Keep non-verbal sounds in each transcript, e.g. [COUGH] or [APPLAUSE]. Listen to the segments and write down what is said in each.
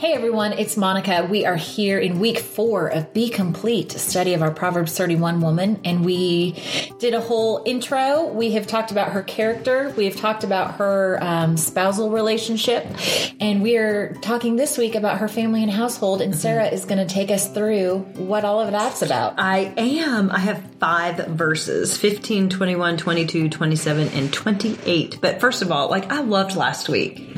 Hey everyone, it's Monica. We are here in week four of Be Complete, a study of our Proverbs 31 woman, and we did a whole intro. We have talked about her character, we have talked about her um, spousal relationship, and we are talking this week about her family and household. And Sarah is going to take us through what all of that's about. I am. I have five verses 15, 21, 22, 27, and 28. But first of all, like I loved last week.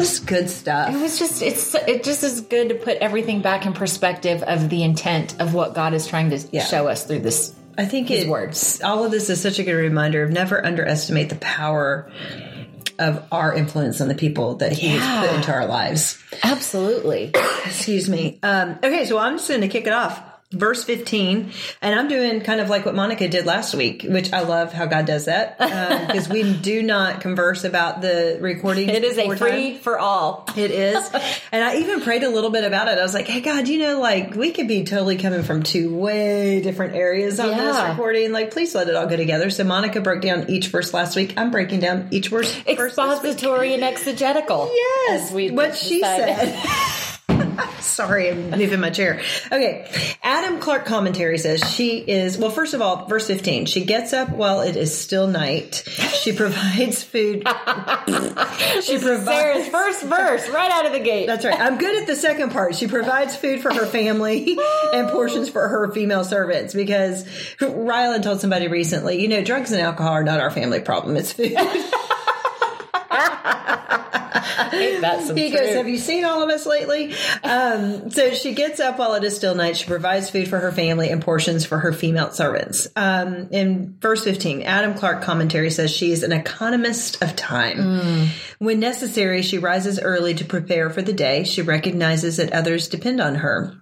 This good stuff. It was just it's it just is good to put everything back in perspective of the intent of what God is trying to Yeah. show us through this. I think His it, words. All of this is such a good reminder of never underestimate the power of our influence on the people that He has put into our lives. Absolutely. [COUGHS] Excuse me. Um, okay, so I'm just going to kick it off. Verse 15, and I'm doing kind of like what Monica did last week, which I love how God does that um, [LAUGHS] because we do not converse about the recording. It is a before time. free for all. It is. [LAUGHS] and I even prayed a little bit about it. I was like, hey, God, you know, like we could be totally coming from two way different areas on this recording. Like, please let it all go together. So Monica broke down each verse last week. I'm breaking down each verse. verse. Expository and exegetical. Yes, as we what she said. [LAUGHS] [LAUGHS] Sorry, I'm moving my chair. Okay, Adam Clarke commentary says she is well. First of all, verse 15. She gets up while it is still night. She provides food. [LAUGHS] she provides. Sarah's first verse, right out of the gate. That's right. I'm good at the second part. She provides food for her family [LAUGHS] and portions for her female servants because Rylan told somebody recently, you know, drugs and alcohol are not our family problem. It's food. [LAUGHS] Ain't that some He goes. Have you seen all of us lately? Um, so she gets up while it is still night. She provides food for her family and portions for her female servants. Um, in verse 15, Adam Clarke commentary says she is an economist of time. When necessary, she rises early to prepare for the day. She recognizes that others depend on her.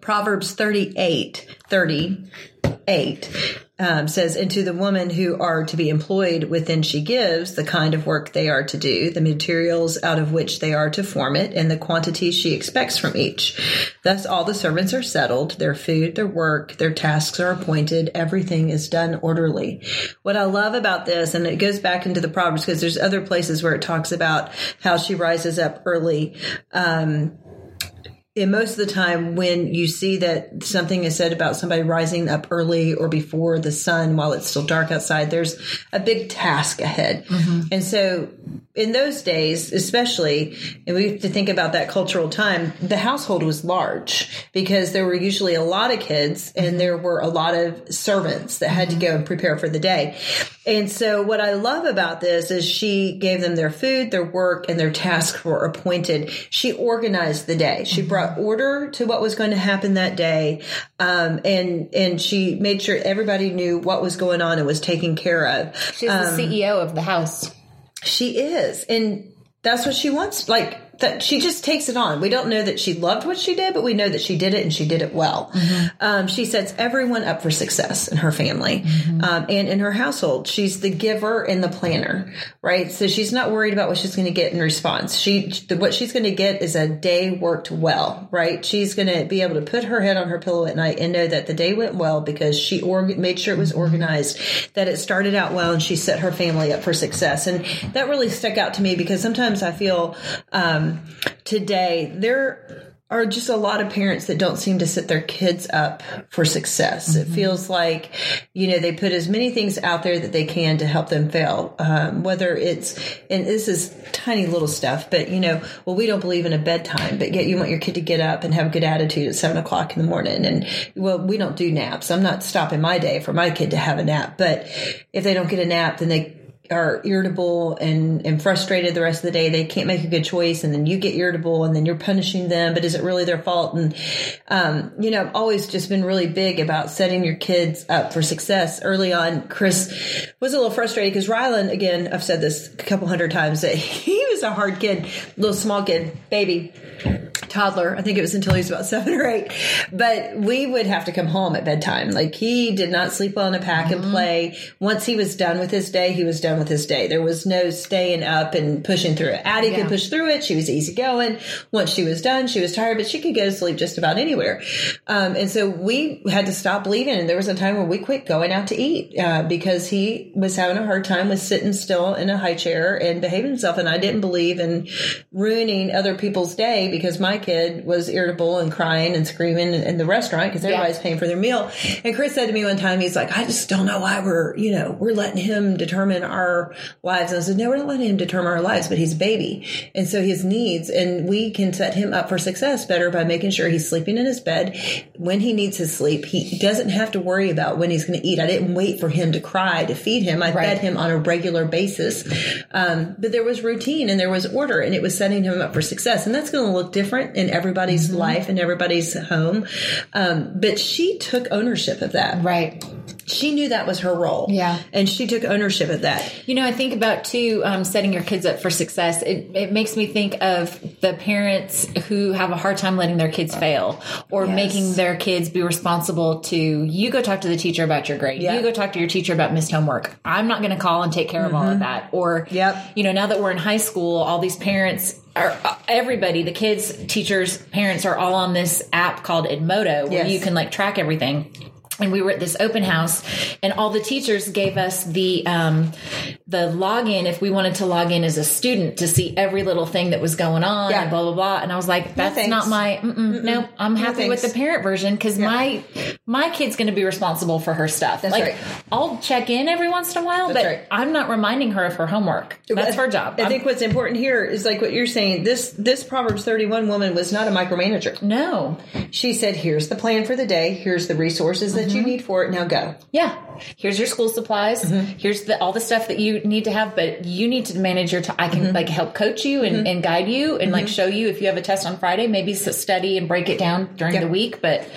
Proverbs 38, 38 um, says, And to the woman who are to be employed within she gives the kind of work they are to do, the materials out of which they are to form it, and the quantities she expects from each. Thus all the servants are settled, their food, their work, their tasks are appointed, everything is done orderly. What I love about this, and it goes back into the Proverbs because there's other places where it talks about how she rises up early. Um, and most of the time when you see that something is said about somebody rising up early or before the sun while it's still dark outside there's a big task ahead. Mm-hmm. And so in those days especially and we have to think about that cultural time the household was large because there were usually a lot of kids and mm-hmm. there were a lot of servants that had to mm-hmm. go and prepare for the day. And so what i love about this is she gave them their food their work and their tasks were appointed. She organized the day. She mm-hmm. brought order to what was going to happen that day um, and and she made sure everybody knew what was going on and was taken care of. She's the um, CEO of the house. She is and that's what she wants like that she just takes it on. We don't know that she loved what she did but we know that she did it and she did it well. Um, she sets everyone up for success in her family um, and in her household. She's the giver and the planner right? So she's not worried about what she's going to get in response. She what she's going to get is a day worked well right? She's going to be able to put her head on her pillow at night and know that the day went well because she org- made sure it was organized that it started out well and she set her family up for success. And that really stuck out to me because sometimes i feel um, today there are just a lot of parents that don't seem to set their kids up for success. It feels like, you know, they put as many things out there that they can to help them fail. Um, whether it's, and this is tiny little stuff, but you know, well, we don't believe in a bedtime, but yet you want your kid to get up and have a good attitude at seven o'clock in the morning. And well, we don't do naps. I'm not stopping my day for my kid to have a nap, but if they don't get a nap, then they are irritable and, and frustrated the rest of the day. They can't make a good choice. And then you get irritable and then you're punishing them, but is it really their fault? And, um, you know, I've always just been really big about setting your kids up for success. Early on, Chris was a little frustrated because Rylan, again, I've said this a couple hundred times that [LAUGHS] he was a hard kid, little small kid, baby. Toddler. I think it was until he was about seven or eight. But we would have to come home at bedtime. Like he did not sleep well in a pack and play. Once he was done with his day, he was done with his day. There was no staying up and pushing through it. Addie Yeah. could push through it. She was easy going. Once she was done, she was tired, but she could go to sleep just about anywhere. Um, and so we had to stop leaving. And there was a time where we quit going out to eat uh, because he was having a hard time with sitting still in a high chair and behaving himself. And I didn't believe in ruining other people's day because my kid was irritable and crying and screaming in, in the restaurant because everybody's paying for their meal. And Chris said to me one time, he's like, I just don't know why we're, you know, we're letting him determine our lives. And I said, no, we're not letting him determine our lives, but he's a baby. And so his needs, and we can set him up for success better by making sure he's sleeping in his bed when he needs his sleep. He doesn't have to worry about when he's going to eat. I didn't wait for him to cry to feed him. I Right. fed him on a regular basis. Um, but there was routine and there was order and it was setting him up for success. And that's going to look different in everybody's life and everybody's home. Um, but she took ownership of that. Right. She knew that was her role. Yeah. And she took ownership of that. You know, I think about too um, setting your kids up for success. It, it makes me think of the parents who have a hard time letting their kids fail or Yes. making their kids be responsible to you go talk to the teacher about your grade. Yeah. You go talk to your teacher about missed homework. I'm not going to call and take care of all of that. Or, Mm-hmm. Yep. you know, now that we're in high school, all these parents are uh, everybody, the kids, teachers, parents are all on this app called Edmodo where Yes. you can like track everything. And we were at this open house, and all the teachers gave us the um, the login if we wanted to log in as a student to see every little thing that was going on Yeah. and blah blah blah. And I was like, that's thanks. not my mm-mm, no. I'm happy with the parent version because my my kid's going to be responsible for her stuff. That's like right. I'll check in every once in a while, but right. I'm not reminding her of her homework. That's her job. I I'm- think what's important here is like what you're saying. This this Proverbs 31 woman was not a micromanager. no, She said, "Here's the plan for the day. Here's the resources that Mm-hmm. you need for it. Now go." Yeah. Here's your school supplies. Mm-hmm. Here's the all the stuff that you need to have, but you need to manage your time. I Mm-hmm. can like help coach you and, and guide you and like show you if you have a test on Friday, maybe study and break it down during Yeah. the week. But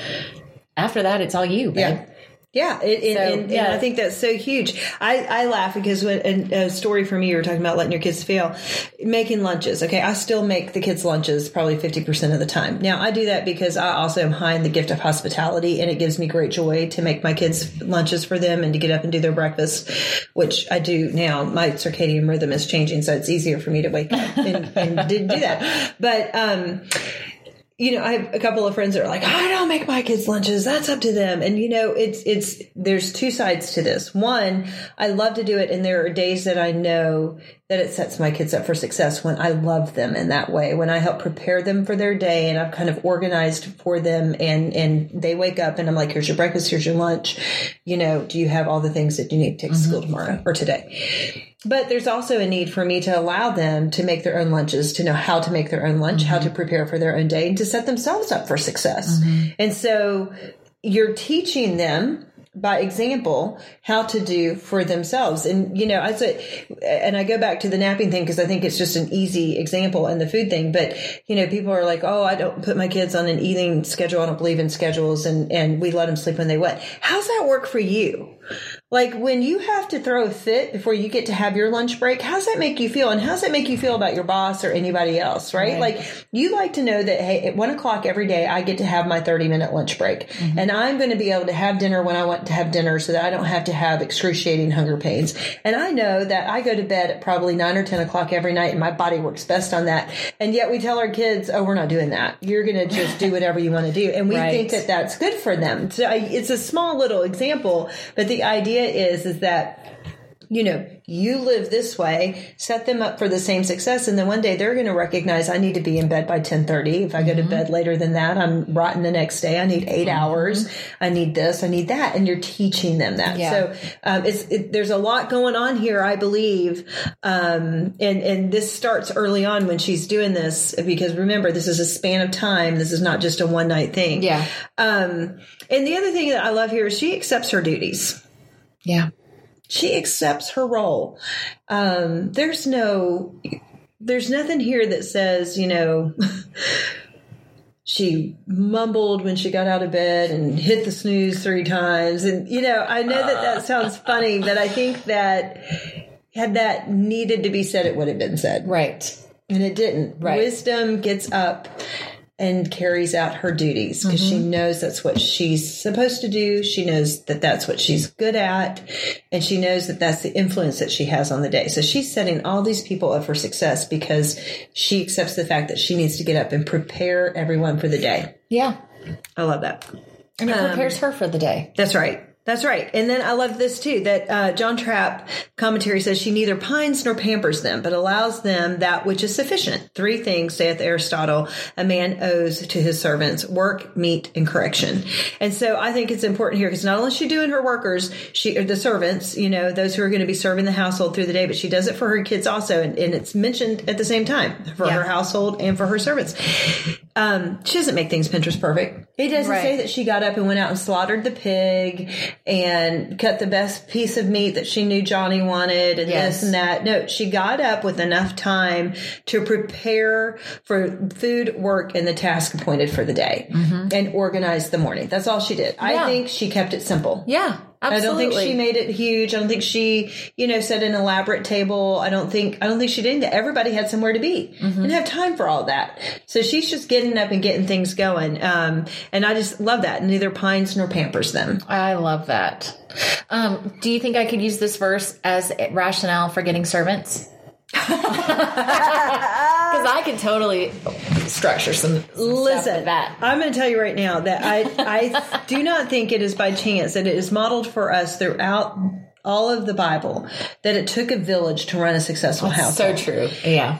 after that, it's all you. Babe. Yeah. Yeah, it, and, So, and, and yeah. I think that's so huge. I, I laugh because when and a story for me, you were talking about letting your kids fail, making lunches. Okay, I still make the kids lunches probably fifty percent of the time. Now I do that because I also am high in the gift of hospitality, and it gives me great joy to make my kids lunches for them and to get up and do their breakfast, which I do now. My circadian rhythm is changing, so it's easier for me to wake up and, and do that. But um, you know, I have a couple of friends that are like, I don't make my kids lunches. That's up to them. And you know, it's, it's, there's two sides to this. One, I love to do it. And there are days that I know that it sets my kids up for success when I love them in that way, when I help prepare them for their day and I've kind of organized for them and, and they wake up and I'm like, here's your breakfast, here's your lunch. You know, do you have all the things that you need to take to mm-hmm. school tomorrow or today? But there's also a need for me to allow them to make their own lunches, to know how to make their own lunch, how mm-hmm. to prepare for their own day, and to set themselves up for success. Mm-hmm. And so you're teaching them by example how to do for themselves. And, you know, I say, and I go back to the napping thing because I think it's just an easy example and the food thing. But, you know, people are like, oh, I don't put my kids on an eating schedule. I don't believe in schedules and, and we let them sleep when they wet. How's that work for you? Like when you have to throw a fit before you get to have your lunch break, how's that make you feel? And how's that make you feel about your boss or anybody else, right? Like you like to know that, hey, at one o'clock every day, I get to have my 30 minute lunch break mm-hmm. and I'm going to be able to have dinner when I want to have dinner so that I don't have to have excruciating hunger pains. And I know that I go to bed at probably nine or 10 o'clock every night and my body works best on that. And yet we tell our kids, oh, we're not doing that. You're going to just do [LAUGHS] whatever you want to do. And we Right. think that that's good for them. So I, it's a small little example, but the idea is is that you know you live this way set them up for the same success and then one day they're going to recognize i need to be in bed by 10.30 if i go to bed later than that i'm rotten the next day. I need 8 hours. I need this i need that and you're teaching them that. Yeah. so um, it's it, there's a lot going on here i believe um, and and this starts early on when she's doing this because remember this is a span of time. This is not just a one night thing. Yeah. um, and the other thing that I love here is she accepts her duties. Yeah. She accepts her role. Um, there's no, there's nothing here that says, you know, [LAUGHS] she mumbled when she got out of bed and hit the snooze three times. And, you know, I know that that sounds [LAUGHS] funny, but I think that had that needed to be said, it would have been said. Right. And it didn't. Right. Wisdom gets up and carries out her duties because she mm-hmm. knows that's what she's supposed to do. She knows that that's what she's good at, and she knows that that's the influence that she has on the day. So she's setting all these people up for success because she accepts the fact that she needs to get up and prepare everyone for the day. Yeah. I love that. And it prepares um, her for the day. That's right. That's right. And then I love this too that uh, John Trapp commentary says she neither pines nor pampers them, but allows them that which is sufficient. Three things, saith Aristotle, a man owes to his servants work, meat, and correction. And so I think it's important here because not only is she doing her workers, she or the servants, you know, those who are going to be serving the household through the day, but she does it for her kids also. And, and it's mentioned at the same time for Yeah. her household and for her servants. Um, she doesn't make things Pinterest perfect. It doesn't Right. say that she got up and went out and slaughtered the pig and cut the best piece of meat that she knew Johnny wanted and Yes. this and that. No, she got up with enough time to prepare for food, work, and the task appointed for the day and organize the morning. That's all she did. Mm-hmm. Yeah. I think she kept it simple. Yeah. Absolutely. I don't think she made it huge. I don't think she, you know, set an elaborate table. I don't think I don't think she did that. Everybody had somewhere to be. Didn't have time for all that. So she's just getting up and getting things going. Um, and I just love that. Neither pines nor pampers them. I love that. Um, do you think I could use this verse as rationale for getting servants? Because I can totally structure some, Listen, that. I'm going to tell you right now that I I [LAUGHS] do not think it is by chance that it is modeled for us throughout all of the Bible that it took a village to run a successful house. So true. Yeah.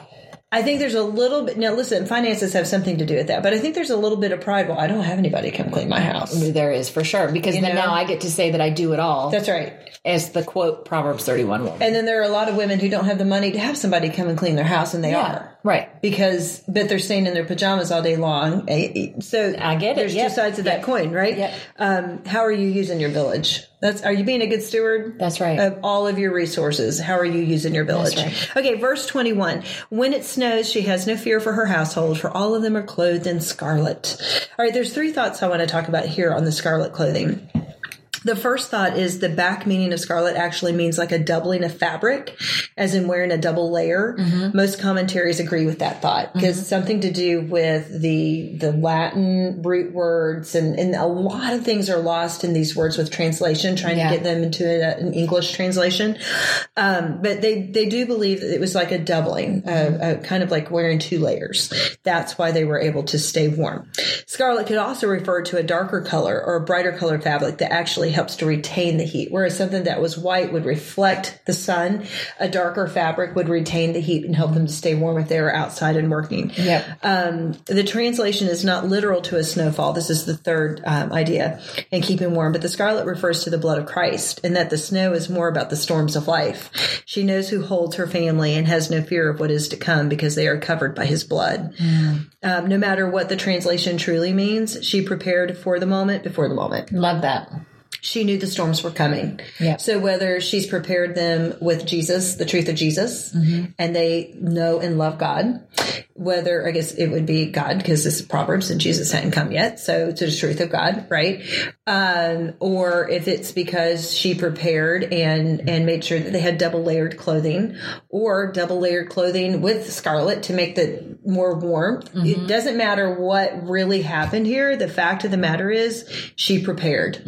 I think there's a little bit now. Listen, finances have something to do with that, but I think there's a little bit of pride. Well, I don't have anybody come clean my house. There is for sure. Because then know? now I get to say that I do it all That's right. as the quote Proverbs 31 woman. And then there are a lot of women who don't have the money to have somebody come and clean their house, and they Yeah. are Right. because but they're staying in their pajamas all day long. Eh, So I get it. There's Yep. two sides of that coin, right? Yep. Um, how are you using your village? That's are you being a good steward? That's right. Of all of your resources, how are you using your village? right. Okay, verse twenty-one. When it snows, she has no fear for her household, for all of them are clothed in scarlet. All right, there's three thoughts I want to talk about here on the scarlet clothing. The first thought is the back meaning of scarlet actually means like a doubling of fabric, as in wearing a double layer. Most commentaries agree with that thought because it's something to do with the the Latin root words, and, and a lot of things are lost in these words with translation, trying Yeah. to get them into a, an English translation. Um, but they they do believe that it was like a doubling, uh, uh, kind of like wearing two layers. That's why they were able to stay warm. Scarlet could also refer to a darker color or a brighter color fabric that actually helps to retain the heat, whereas something that was white would reflect the sun. A darker fabric would retain the heat and help them to stay warm if they were outside and working. Yep. Um, the translation is not literal to a snowfall. This is the third um, idea in keeping warm, but the scarlet refers to the blood of Christ and that the snow is more about the storms of life. She knows who holds her family and has no fear of what is to come because they are covered by his blood. Um, no matter what the translation truly means, she prepared for the moment before the moment Love that. She knew the storms were coming. Yeah. So whether she's prepared them with Jesus, the truth of Jesus, Mm-hmm. and they know and love God, whether I guess it would be God because this is Proverbs and Jesus hadn't come yet, so it's the truth of God, right? Um, or if it's because she prepared and and made sure that they had double layered clothing, or double layered clothing with scarlet to make the more warmth. Mm-hmm. It doesn't matter what really happened here. The fact of the matter is, she prepared.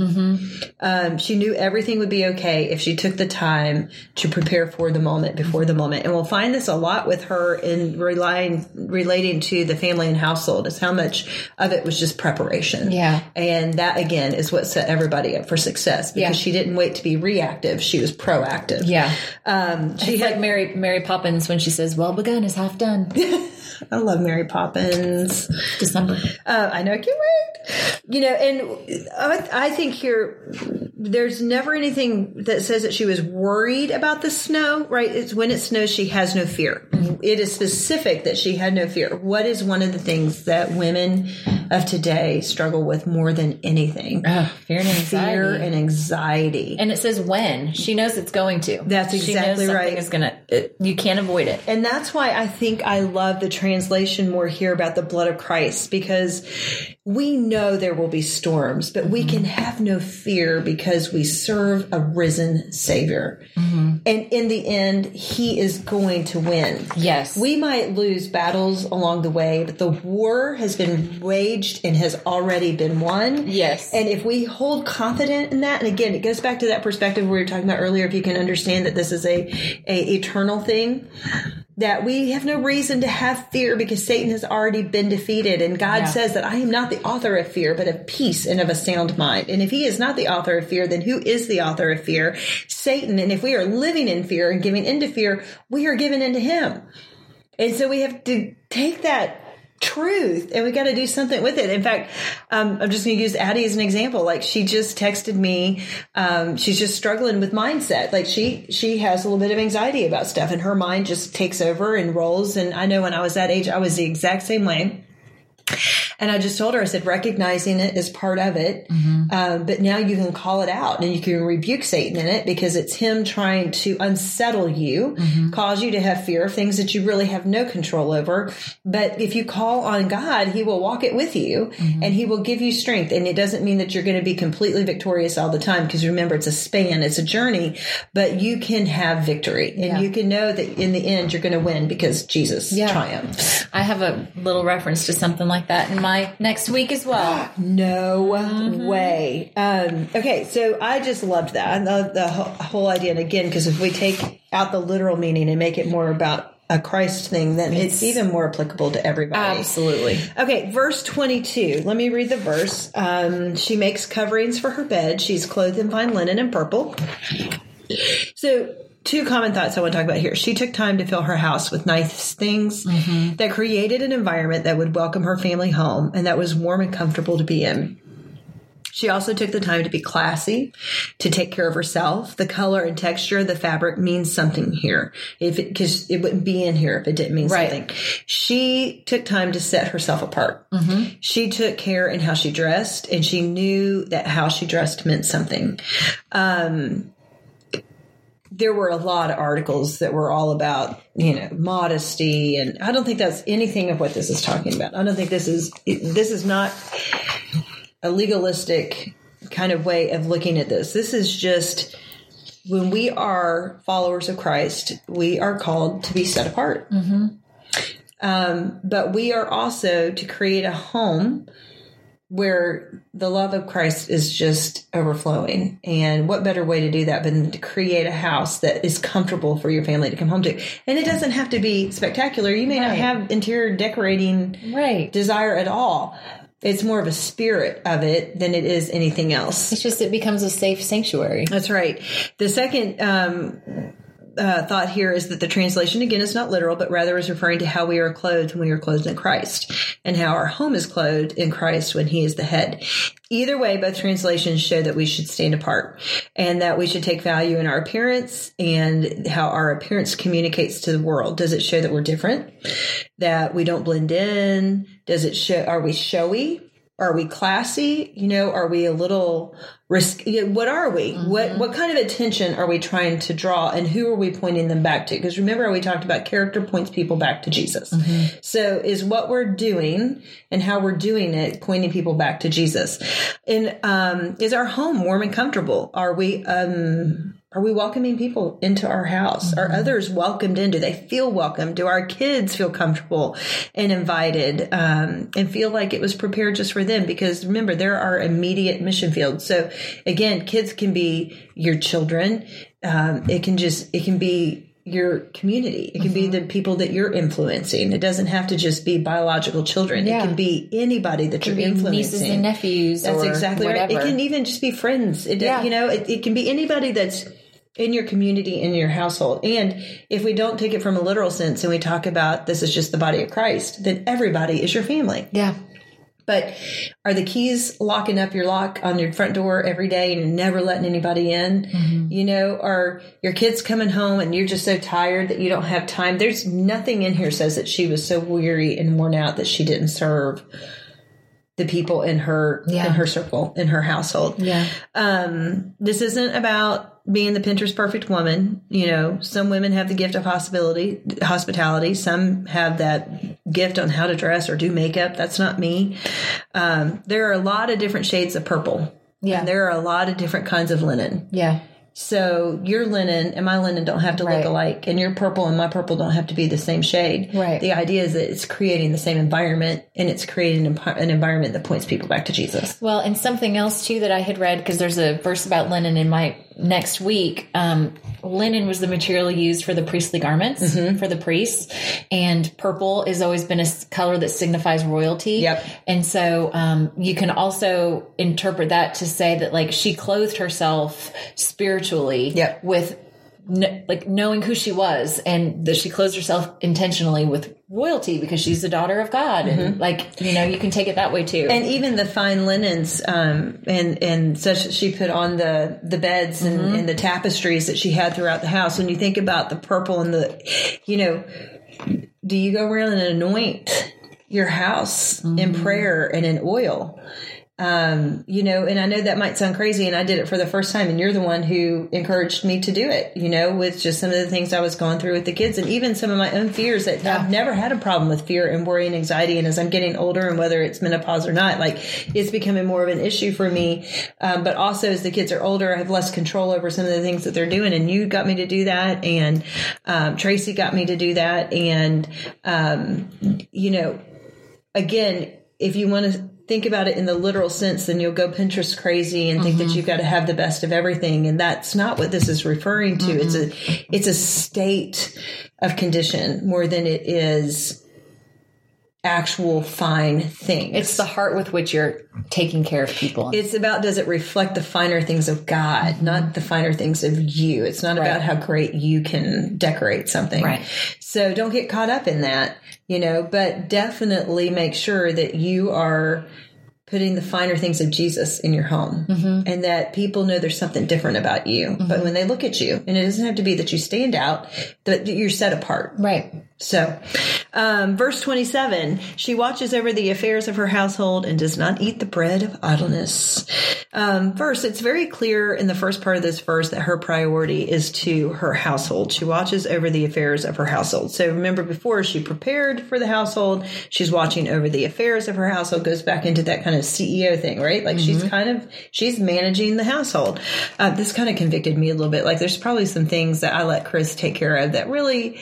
Um, she knew everything would be okay if she took the time to prepare for the moment before the moment. And we'll find this a lot with her in relying, relating to the family and household is how much of it was just preparation. Yeah. And that again is what set everybody up for success because Yeah. she didn't wait to be reactive. She was proactive. Yeah. Um, she It's had, like Mary Mary Poppins when she says, "Well begun is half done." [LAUGHS] I love Mary Poppins. December. Uh, I know, I can't wait. You know, and I, I think here, there's never anything that says that she was worried about the snow, right? It's when it snows, she has no fear. It is specific that she had no fear. What is one of the things that women of today struggle with more than anything. Oh, fear and anxiety. Fear and anxiety. and it says when she knows it's going to. That's exactly right. Is gonna. It, you can't avoid it. And that's why I think I love the translation more here about the blood of Christ because we know there will be storms, but we can mm-hmm. have no fear because we serve a risen Savior. Mm-hmm. And in the end, He is going to win. Yes. We might lose battles along the way, but the war has been waged and has already been won. Yes. And if we hold confident in that, and again, it goes back to that perspective we were talking about earlier, if you can understand that this is a, a eternal thing, that we have no reason to have fear because Satan has already been defeated. And God Yeah. says that I am not the author of fear, but of peace and of a sound mind. And if he is not the author of fear, then who is the author of fear? Satan. And if we are living in fear and giving into fear, we are giving into him. And so we have to take that truth and we got to do something with it. In fact, um, I'm just going to use Addie as an example. Like she just texted me. Um, she's just struggling with mindset. Like she, she has a little bit of anxiety about stuff and her mind just takes over and rolls. And I know when I was that age, I was the exact same way. And I just told her, I said, recognizing it is part of it. Mm-hmm. Um, but now you can call it out and you can rebuke Satan in it because it's him trying to unsettle you, mm-hmm. cause you to have fear of things that you really have no control over. But if you call on God, he will walk it with you mm-hmm. and he will give you strength. And it doesn't mean that you're going to be completely victorious all the time because remember, it's a span, it's a journey, but you can have victory and Yeah. you can know that in the end, you're going to win because Jesus Yeah. triumphs. I have a little reference to something like that in my next week as well. [GASPS] No way. Um, okay, so I just loved that. I love the whole, idea. And again, because if we take out the literal meaning and make it more about a Christ thing, then it's, even more applicable to everybody. Absolutely. Okay, verse 22. Let me read the verse. Um, she makes coverings for her bed. She's clothed in fine linen and purple. So, two common thoughts I want to talk about here. She took time to fill her house with nice things that created an environment that would welcome her family home and that was warm and comfortable to be in. She also took the time to be classy, to take care of herself. The color and texture of the fabric means something here. If it, cause it wouldn't be in here if it didn't mean Right. something. She took time to set herself apart. She took care in how she dressed and she knew that how she dressed meant something. Um, there were a lot of articles that were all about, you know, modesty. And I don't think that's anything of what this is talking about. I don't think this is, this is not a legalistic kind of way of looking at this. This is just when we are followers of Christ, we are called to be set apart. Um, but we are also to create a home where the love of Christ is just overflowing. And what better way to do that than to create a house that is comfortable for your family to come home to? And it doesn't have to be spectacular. You may not have interior decorating Right. desire at all. It's more of a spirit of it than it is anything else. It's just it becomes a safe sanctuary. That's right. The second um, uh, thought here is that the translation again is not literal, but rather is referring to how we are clothed when we are clothed in Christ, and how our home is clothed in Christ when He is the head. Either way, both translations show that we should stand apart, and that we should take value in our appearance and how our appearance communicates to the world. Does it show that we're different? That we don't blend in? Does it show? Are we showy? Are we classy? You know, are we a little risk? You know, what are we? What what kind of attention are we trying to draw, and who are we pointing them back to? Because remember, we talked about character points people back to Jesus. So, is what we're doing and how we're doing it pointing people back to Jesus? And um, is our home warm and comfortable? Are we um, are we welcoming people into our house? Are others welcomed in? Do they feel welcome? Do our kids feel comfortable and invited um, and feel like it was prepared just for them? Because remember, there are immediate mission fields. So again, kids can be your children. Um, it can just, it can be your community. It can be the people that you're influencing. It doesn't have to just be biological children. Yeah. It can be anybody that you're Be influencing. nieces and nephews. That's or exactly whatever. right. It can even just be friends. It, Yeah. You know, it, it can be anybody that's in your community, in your household. And if we don't take it from a literal sense and we talk about this is just the body of Christ, then everybody is your family. Yeah. But are the keys locking up your lock on your front door every day and never letting anybody in? You know, are your kids coming home and you're just so tired that you don't have time? There's nothing in here says that she was so weary and worn out that she didn't serve the people in her Yeah. in her circle in her household. Yeah. Um, this isn't about being the Pinterest perfect woman. You know, some women have the gift of hospitality, hospitality. Some have that gift on how to dress or do makeup. That's not me. Um, there are a lot of different shades of purple. Yeah. And there are a lot of different kinds of linen. Yeah. So your linen and my linen don't have to Right. look alike, and your purple and my purple don't have to be the same shade. Right. The idea is that it's creating the same environment, and it's creating an an environment that points people back to Jesus. Well, and something else too that I had read because there's a verse about linen in my next week. Um, linen was the material used for the priestly garments Mm-hmm. for the priests, and purple has always been a color that signifies royalty. Yep. And so um, you can also interpret that to say that like she clothed herself spiritually Yep. with. Kn- like knowing who she was and that she closed herself intentionally with royalty because she's the daughter of God and like you know you can take it that way too Mm-hmm. And even the fine linens, um, and and such that she put on the the beds and, Mm-hmm. and the tapestries that she had throughout the house. When you think about the purple and the, you know, do you go around and anoint your house in Mm-hmm. prayer and in oil? Um, you know, and I know that might sound crazy, and I did it for the first time, and you're the one who encouraged me to do it. You know, with just some of the things I was going through with the kids, and even some of my own fears that I've never had a problem with fear and worry and anxiety. And as I'm getting older, and whether it's menopause or not, like it's becoming more of an issue for me. Um, but also as the kids are older, I have less control over some of the things that they're doing. And you got me to do that, and um, Tracy got me to do that, and um, you know, again, if you want to think about it in the literal sense, then you'll go Pinterest crazy and think that mm-hmm. you've got to have the best of everything. And that's not what this is referring to. It's a, mm-hmm. it's a state of condition more than it is actual fine things. It's the heart with which you're taking care of people. It's about does it reflect the finer things of God, mm-hmm. not the finer things of you. It's not about how great you can decorate something. Right. So don't get caught up in that, you know, but definitely make sure that you are putting the finer things of Jesus in your home mm-hmm. and that people know there's something different about you. But mm-hmm. when they look at you, and it doesn't have to be that you stand out, that you're set apart. right. So, um, verse 27 she watches over the affairs of her household and does not eat the bread of idleness. Um, verse, it's very clear in the first part of this verse that her priority is to her household. She watches over the affairs of her household. So, remember before she prepared for the household, she's watching over the affairs of her household, goes back into that kind of CEO thing, right? Like she's kind of, she's managing the household. Uh, this kind of convicted me a little bit. Like there's probably some things that I let Chris take care of that really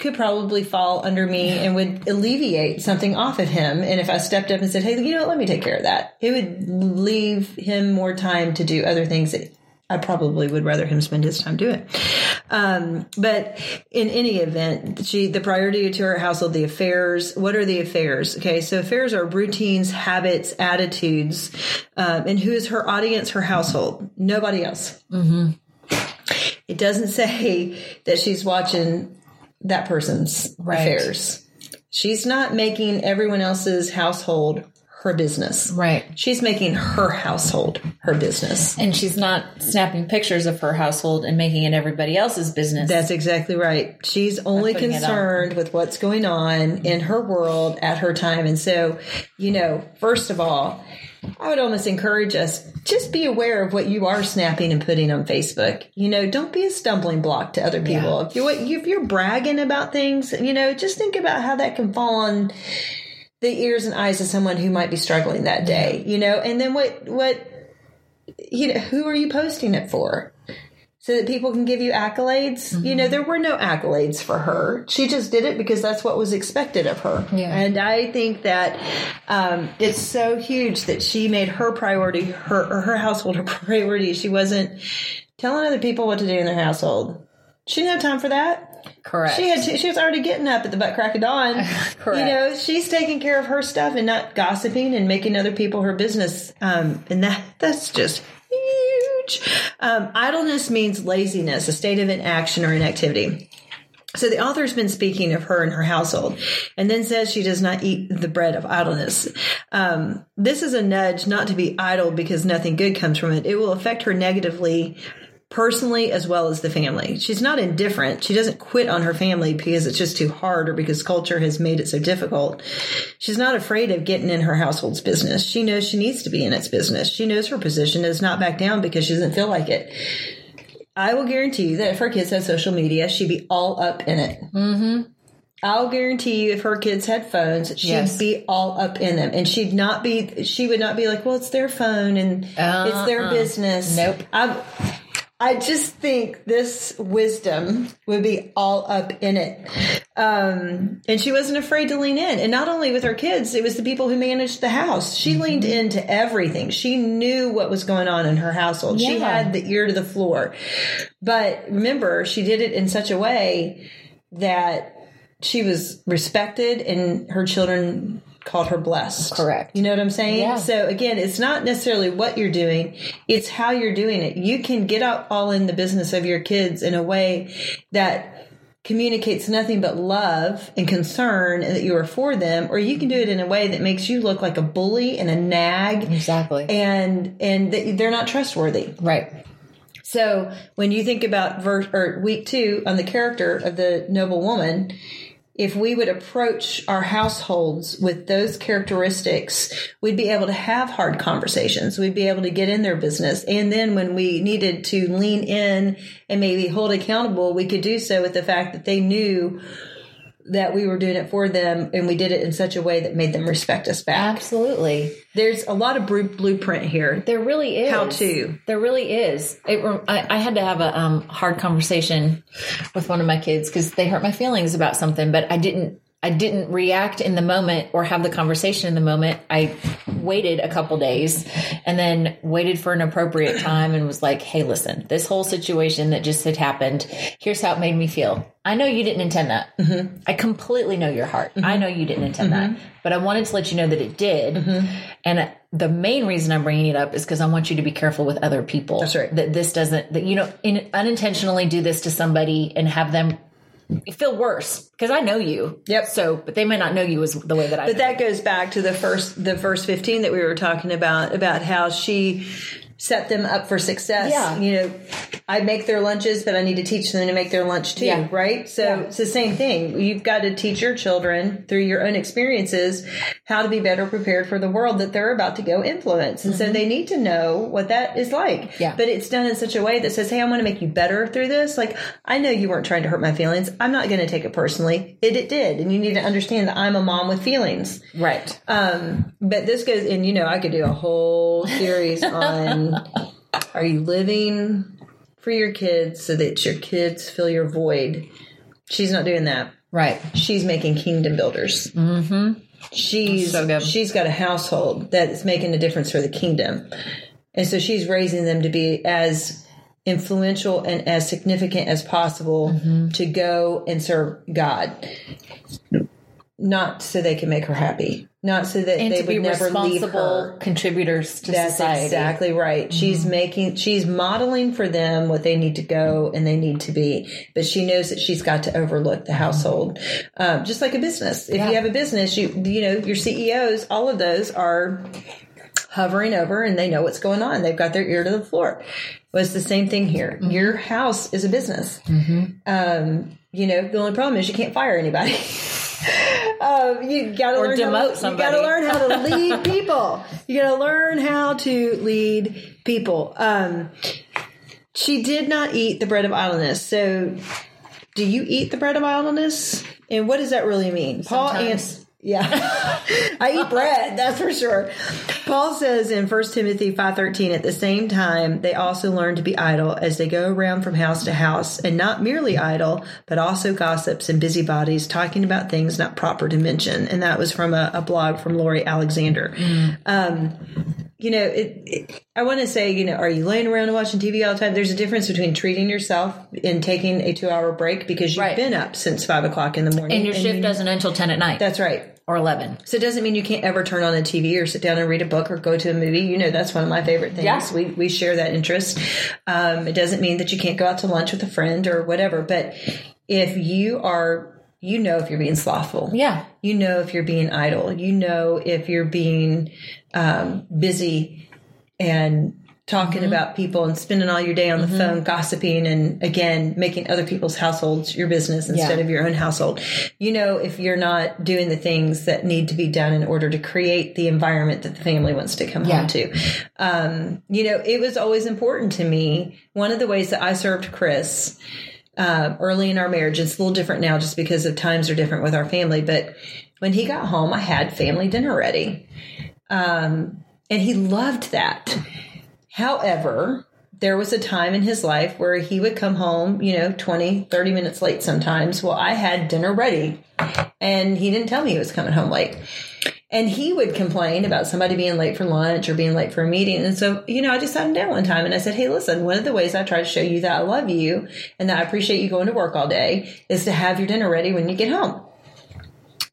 could probably fall under me and would alleviate something off of him. And if I stepped up and said, Hey, you know, what, let me take care of that, it would leave him more time to do other things that I probably would rather him spend his time doing. Um, but in any event, she, the priority to her household, the affairs, what are the affairs? Okay. So affairs are routines, habits, attitudes. Um, and who is her audience, her household? Nobody else. It doesn't [LAUGHS] say that she's watching that person's Right. affairs. She's not making everyone else's household her business. Right. She's making her household her business. And she's not snapping pictures of her household and making it everybody else's business. That's exactly right. She's only it on. concerned with what's going on in her world at her time. And so, you know, first of all, I would almost encourage us just be aware of what you are snapping and putting on Facebook. You know, don't be a stumbling block to other people. If you're if you're bragging about things, you know, just think about how that can fall on the ears and eyes of someone who might be struggling that day. You know, and then what what you know, who are you posting it for? so that people can give you accolades. You know, there were no accolades for her. She just did it because that's what was expected of her. Yeah. And I think that um, it's so huge that she made her priority, her or her household her [LAUGHS] priority. She wasn't telling other people what to do in their household. She didn't have time for that. Correct. She had. She was already getting up at the butt crack of dawn. Correct. [LAUGHS] You know, she's taking care of her stuff and not gossiping and making other people her business. Um, and that that's just huge. Um, idleness means laziness, a state of inaction or inactivity. So the author's been speaking of her and her household, and then says she does not eat the bread of idleness. Um, this is a nudge not to be idle because nothing good comes from it. It will affect her negatively personally as well as the family. She's not indifferent. She doesn't quit on her family because it's just too hard or because culture has made it so difficult. She's not afraid of getting in her household's business. She knows she needs to be in its business. She knows her position does not back down because she doesn't feel like it. I will guarantee you that if her kids had social media, she'd be all up in it. Mm-hmm. I'll guarantee you, if her kids had phones, she'd Yes. be all up in them, and she'd not be. She would not be like, "Well, it's their phone and it's their Uh-uh. business." Nope. I, I just think this wisdom would be all up in it, um, and she wasn't afraid to lean in. And not only with her kids, it was the people who managed the house. She Mm-hmm. leaned into everything. She knew what was going on in her household. She had the ear to the floor. But remember, she did it in such a way that she was respected and her children called her blessed. Correct. You know what I'm saying? Yeah. So again, it's not necessarily what you're doing, it's how you're doing it. You can get out all in the business of your kids in a way that communicates nothing but love and concern and that you are for them, or you can do it in a way that makes you look like a bully and a nag Exactly. and and that they're not trustworthy. right. So when you think about verse or week two on the character of the noble woman, if we would approach our households with those characteristics, we'd be able to have hard conversations. We'd be able to get in their business. And then when we needed to lean in and maybe hold accountable, we could do so with the fact that they knew that we were doing it for them and we did it in such a way that made them respect us back. Absolutely. There's a lot of blueprint here. There really is. How to. There really is. It, I, I had to have a um, hard conversation with one of my kids because they hurt my feelings about something, but I didn't. I didn't react in the moment or have the conversation in the moment. I waited a couple days and then waited for an appropriate time and was like, "Hey, listen, this whole situation that just had happened. Here's how it made me feel. I know you didn't intend that. Mm-hmm. I completely know your heart. Mm-hmm. I know you didn't intend that, mm-hmm. but I wanted to let you know that it did. And the main reason I'm bringing it up is because I want you to be careful with other people. That's right. That this doesn't, that you know, in, unintentionally do this to somebody and have them feel worse because I know you. Yep. So, but they may not know you as the way that I. But that goes back to the first, the verse 15 that we were talking about, about how she set them up for success. Yeah. You know, I make their lunches, but I need to teach them to make their lunch too, Yeah. right? So Yeah. it's the same thing. You've got to teach your children through your own experiences how to be better prepared for the world that they're about to go influence. And so they need to know what that is like. Mm-hmm. Yeah. But it's done in such a way that says, Hey, I want to make you better through this. Like, I know you weren't trying to hurt my feelings. I'm not going to take it personally. It, it did. And you need to understand that I'm a mom with feelings. right. Um, but this goes, and you know, I could do a whole series [LAUGHS] on [LAUGHS] are you living for your kids so that your kids fill your void? She's not doing that. Right. She's making kingdom builders. Mm-hmm. She's So good. she's got a household that is making a difference for the kingdom, and so she's raising them to be as influential and as significant as possible Mm-hmm. to go and serve God. Not so they can make her happy. Not so that And they would never leave responsible her. contributors to That's society. Mm-hmm. exactly right. She's making, she's modeling for them what they need to go and they need to be. But she knows that she's got to overlook the household, um, just like a business. If Yeah. you have a business, you you know your CEOs, all of those are hovering over and they know what's going on. They've got their ear to the floor. Well, it's the same thing here. Mm-hmm. Your house is a business. Um, you know, the only problem is you can't fire anybody. um, [LAUGHS] you got to Or learn how, demote You got to learn how to [LAUGHS] lead people. You got to learn how to lead people. Um, she did not eat the bread of idleness. So, do you eat the bread of idleness? And what does that really mean? Paul ans- yeah. [LAUGHS] I eat bread, that's for sure. Paul says in 1 Timothy 5:13 at the same time they also learn to be idle as they go around from house to house and not merely idle but also gossips and busybodies talking about things not proper to mention and that was from a, a blog from Lori Alexander. Um, you know, it, it, I want to say, you know, are you laying around and watching TV all the time? There's a difference between treating yourself and taking a two hour break because you've Right. been up since five o'clock in the morning. And your shift you- doesn't end until 10 at night That's right. Or 11. So it doesn't mean you can't ever turn on a TV or sit down and read a book or go to a movie. You know, that's one of my favorite things. Yeah. We, we share that interest. Um, it doesn't mean that you can't go out to lunch with a friend or whatever, but if you are, you know, if you're being slothful. Yeah. You know, if you're being idle. You know, if you're being, um, busy and talking about people and spending all your day on the phone gossiping and again making other people's households your business instead Yeah. of your own household. You know, if you're not doing the things that need to be done in order to create the environment that the family wants to come Yeah. home to. Um, you know, it was always important to me. One of the ways that I served Chris um, early in our marriage. It's a little different now just because of times are different with our family. But when he got home, I had family dinner ready. Um, and he loved that. However, there was a time in his life where he would come home, you know, 20, 30 minutes late sometimes. Well, I had dinner ready and he didn't tell me he was coming home late. And he would complain about somebody being late for lunch or being late for a meeting. And so, you know, I just sat him down one time and I said, Hey, listen, one of the ways I try to show you that I love you and that I appreciate you going to work all day is to have your dinner ready when you get home.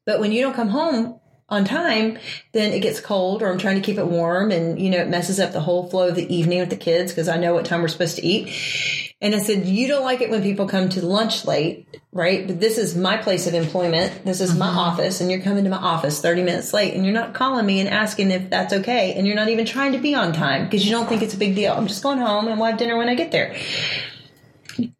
But when you don't come home on time, then it gets cold or I'm trying to keep it warm and, you know, it messes up the whole flow of the evening with the kids because I know what time we're supposed to eat. And I said, you don't like it when people come to lunch late, right? But this is my place of employment. This is my mm-hmm. office and you're coming to my office 30 minutes late and you're not calling me and asking if that's okay. And you're not even trying to be on time because you don't think it's a big deal. I'm just going home and we'll have dinner when I get there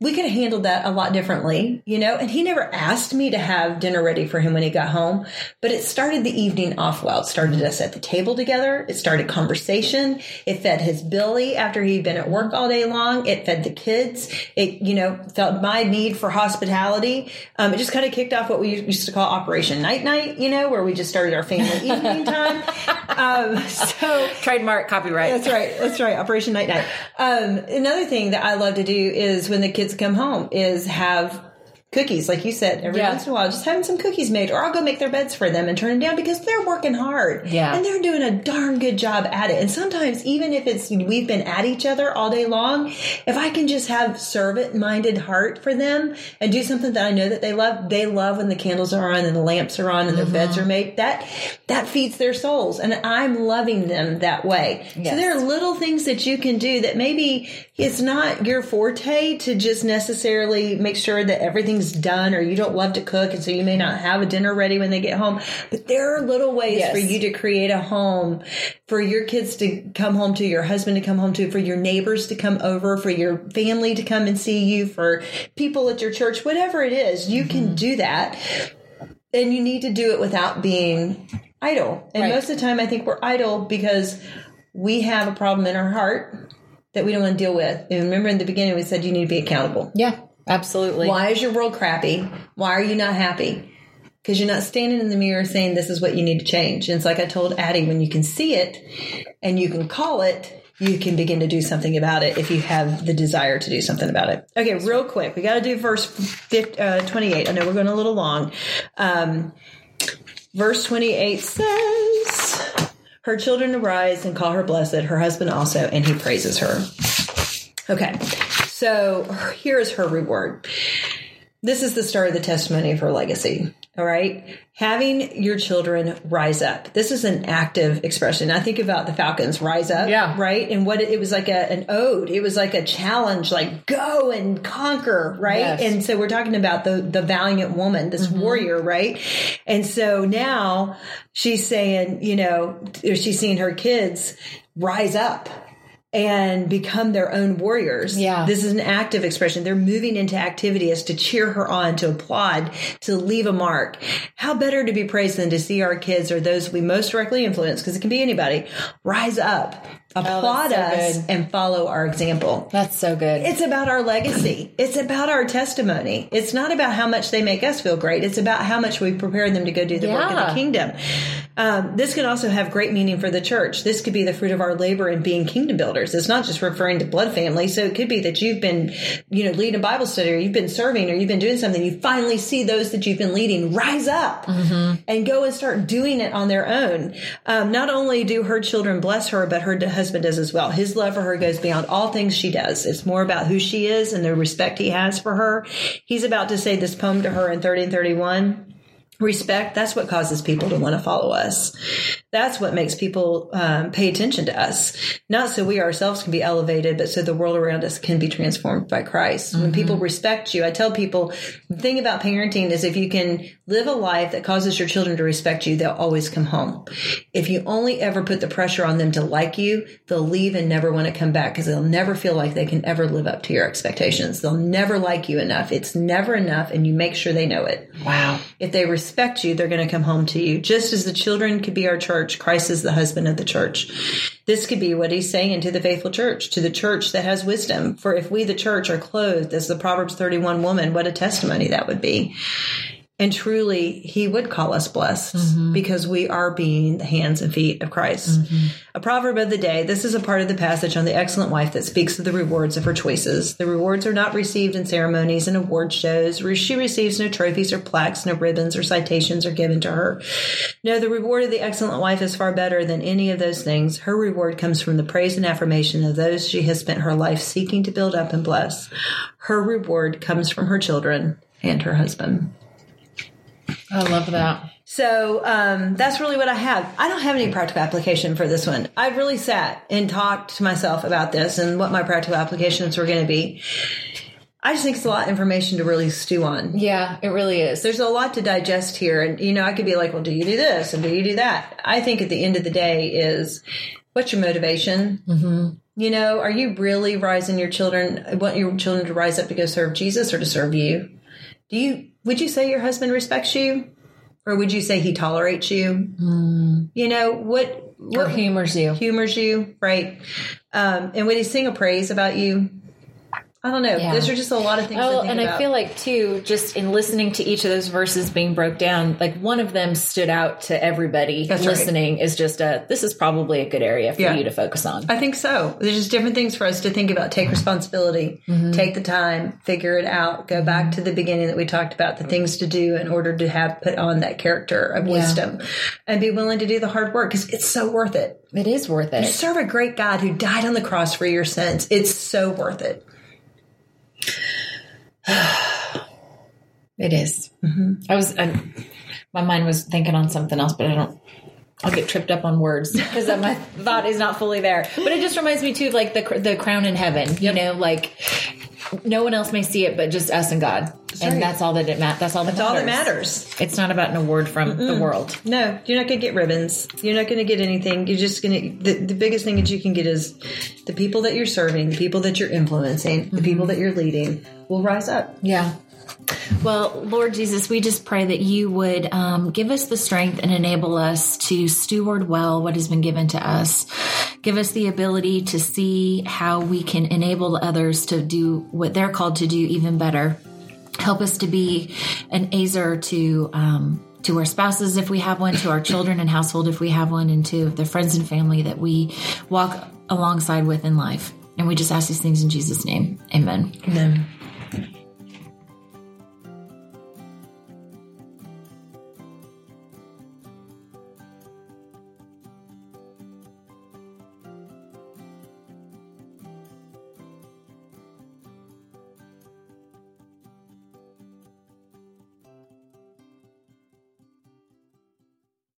we could have handled that a lot differently, you know, and he never asked me to have dinner ready for him when he got home, but it started the evening off well. It started us at the table together. It started conversation. It fed his Billy after he'd been at work all day long. It fed the kids. It, you know, felt my need for hospitality. Um, it just kind of kicked off what we used to call Operation Night Night, you know, where we just started our family [LAUGHS] evening time. Um, so Trademark copyright. that's right. That's right. Operation Night Night. Um, another thing that I love to do is when the kids come home is have cookies, like you said, every Yeah. once in a while, just having some cookies made, or I'll go make their beds for them and turn them down because they're working hard. Yeah. And they're doing a darn good job at it. And sometimes, even if it's, we've been at each other all day long, if I can just have servant minded heart for them and do something that I know that they love, they love when the candles are on and the lamps are on and their beds mm-hmm. are made. That, that feeds their souls. And I'm loving them that way. So there are little things that you can do that maybe it's not your forte to just necessarily make sure that everything's done or you don't love to cook and so you may not have a dinner ready when they get home. But there are little ways Yes. for you to create a home for your kids to come home to, your husband to come home to, for your neighbors to come over, for your family to come and see you, for people at your church, whatever it is, you can mm-hmm. do that. And you need to do it without being idle. And Right. most of the time I think we're idle because we have a problem in our heart that we don't want to deal with. And remember in the beginning we said you need to be accountable. Yeah, absolutely. Why is your world crappy? Why are you not happy? Because you're not standing in the mirror saying this is what you need to change. And it's like I told Addie, when you can see it and you can call it, you can begin to do something about it if you have the desire to do something about it. Okay, real quick. We got to do verse 50, uh, 28. I know we're going a little long. Um, verse 28 says, Her children arise and call her blessed, her husband also, and he praises her. Okay, so here is her reward. This is the start of the testimony of her legacy. All right. Having your children rise up. This is an active expression. I think about the Falcons rise up. Yeah. Right. And what it, it was like a, an ode. It was like a challenge, like go and conquer. Right. Yes. And so we're talking about the, the valiant woman, this mm-hmm. warrior. Right. And so now she's saying, you know, she's seeing her kids rise up and become their own warriors. Yeah. This is an active expression. They're moving into activity as to cheer her on, to applaud, to leave a mark. How better to be praised than to see our kids or those we most directly influence, because it can be anybody, rise up, applaud so us, good. and follow our example. That's so good. It's about our legacy. It's about our testimony. It's not about how much they make us feel great. It's about how much we prepare them to go do the work of the kingdom. Um, this can also have great meaning for the church. This could be the fruit of our labor in being kingdom builders. It's not just referring to blood family. So it could be that you've been, you know, leading a Bible study or you've been serving or you've been doing something. You finally see those that you've been leading rise up and go and start doing it on their own. Um, not only do her children bless her, but her husband does as well. His love for her goes beyond all things she does. It's more about who she is and the respect he has for her. He's about to say this poem to her in 30 and 31. Respect that's what causes people to want to follow us. That's what makes people um, pay attention to us. Not so we ourselves can be elevated but so the world around us can be transformed by christ. Mm-hmm. when people respect you i tell people the thing about parenting is if you can live a life that causes your children to respect you they'll always come home. If you only ever put the pressure on them to like you they'll leave and never want to come back because they'll never feel like they can ever live up to your expectations. They'll never like you enough. It's never enough and you make sure they know it. Wow. If they respect respect you, they're going to come home to you. Just as the children could be our church, Christ is the husband of the church. This could be what he's saying to the faithful church, to the church that has wisdom. For if we, the church, are clothed as the Proverbs 31 woman, what a testimony that would be. And truly, he would call us blessed mm-hmm. because we are being the hands and feet of Christ. Mm-hmm. A proverb of the day. This is a part of the passage on the excellent wife that speaks of the rewards of her choices. The rewards are not received in ceremonies and award shows. She receives no trophies or plaques, no ribbons or citations are given to her. No, the reward of the excellent wife is far better than any of those things. Her reward comes from the praise and affirmation of those she has spent her life seeking to build up and bless. Her reward comes from her children and her husband. I love that. So um, that's really what I have. I don't have any practical application for this one. I've really sat and talked to myself about this and what my practical applications were going to be. I just think it's a lot of information to really stew on. Yeah, it really is. There's a lot to digest here. And, you know, I could be like, well, do you do this? And do you do that? I think at the end of the day is what's your motivation? Mm-hmm. You know, are you really rising your children, want your children to rise up to go serve Jesus or to serve you? Do you would you say your husband respects you? Or would you say he tolerates you? Mm. You know, what, what or humors you. Humors you, right? Um, and would he sing a praise about you? I don't know. Yeah. Those are just a lot of things. Oh, and about. I feel like too, just in listening to each of those verses being broke down, like one of them stood out to everybody That's listening. Right. Is just a this is probably a good area for yeah. you to focus on. I think so. There's just different things for us to think about. Take responsibility, mm-hmm. take the time, figure it out. Go back to the beginning that we talked about the things to do in order to have put on that character of yeah. wisdom, and be willing to do the hard work because it's so worth it. It is worth it. You serve a great God who died on the cross for your sins. It's so worth it. [SIGHS] it is. Mm-hmm. I was, I, my mind was thinking on something else, but I don't. I'll get tripped up on words because my [LAUGHS] thought is not fully there. But it just reminds me too of like the the crown in heaven. You yep. know, like no one else may see it, but just us and God, that's and right. that's all that it matters. That's all that that's matters. all that matters. It's not about an award from Mm-mm. the world. No, you're not going to get ribbons. You're not going to get anything. You're just going to. The, the biggest thing that you can get is the people that you're serving, the people that you're influencing, mm-hmm. the people that you're leading will rise up. Yeah. Well, Lord Jesus, we just pray that you would um, give us the strength and enable us to steward well what has been given to us. Give us the ability to see how we can enable others to do what they're called to do even better. Help us to be an ezer to um, to our spouses if we have one, to our children and household if we have one, and to the friends and family that we walk alongside with in life. And we just ask these things in Jesus' name. Amen. Amen.